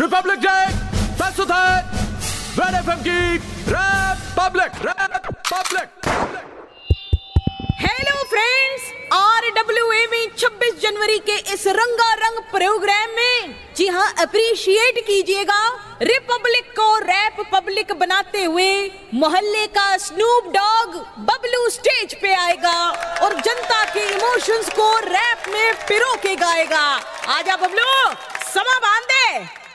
Republic day प्रस्तुत है Red FM की republic republic hello friends R W A में 26 जनवरी के इस रंगारंग प्रोग्राम में, जी हाँ अप्रिशिएट कीजिएगा। रिपब्लिक को रैप पब्लिक बनाते हुए मोहल्ले का स्नूप डॉग बबलू स्टेज पे आएगा और जनता के इमोशंस को रैप में पिरो के गाएगा। आजा बबलू, समा बाँध। दे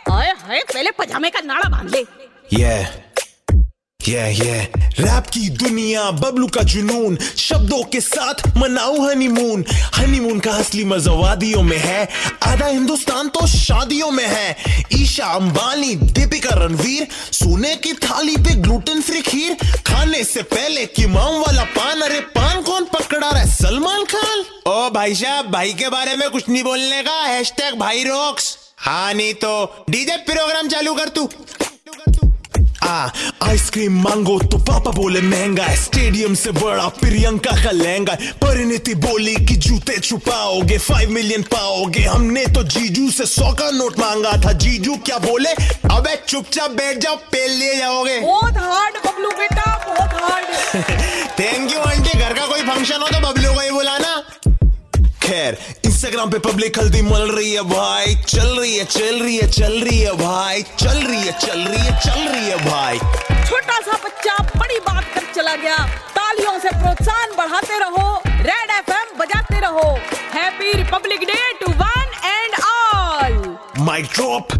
हाय पहले पजामे का नाड़ा बाँध ले। Yeah. Yeah, yeah. रैप की दुनिया बबलू का जुनून शब्दों के साथ मनाऊ हनीमून हनीमून का असली मज़ा वादियों में है। आधा हिंदुस्तान तो शादियों में है। ईशा अंबानी दीपिका रणवीर सोने की थाली पे ग्लूटेन फ्री खीर। खाने से पहले किमाम वाला पान। अरे पान कौन पकड़ा रहा है? सलमान खान? ओ भाई साहब भाई के बारे में कुछ नहीं बोलने का। हैशटैग भाई रोक्स हाँ नहीं तो डीजे प्रोग्राम चालू कर तू। आइसक्रीम मांगो तो पापा बोले महँगा है। स्टेडियम से बड़ा प्रियंका का लहंगा परिणति बोली कि जूते छुपाओगे फाइव मिलियन पाओगे। हमने तो जीजू से सौ का नोट मांगा था। जीजू क्या बोले? अबे चुपचाप बैठ जाओ पेल लिए जाओगे। बहुत हार्ड बबलू बेटा बहुत हार्ड थैंक यू आंटी। घर का कोई फ़ंक्शन हो तो बबलू को खैर इंस्टाग्राम पे पब्लिक हल्दी मल रही है भाई। चल रही है चल रही है चल रही है भाई। चल रही है चल रही है चल रही है भाई। छोटा सा बच्चा बड़ी बात कर चला गया। तालियों से प्रोत्साहन बढ़ाते रहो रेड एफएम बजाते रहो। Happy republic day to one and all mic drop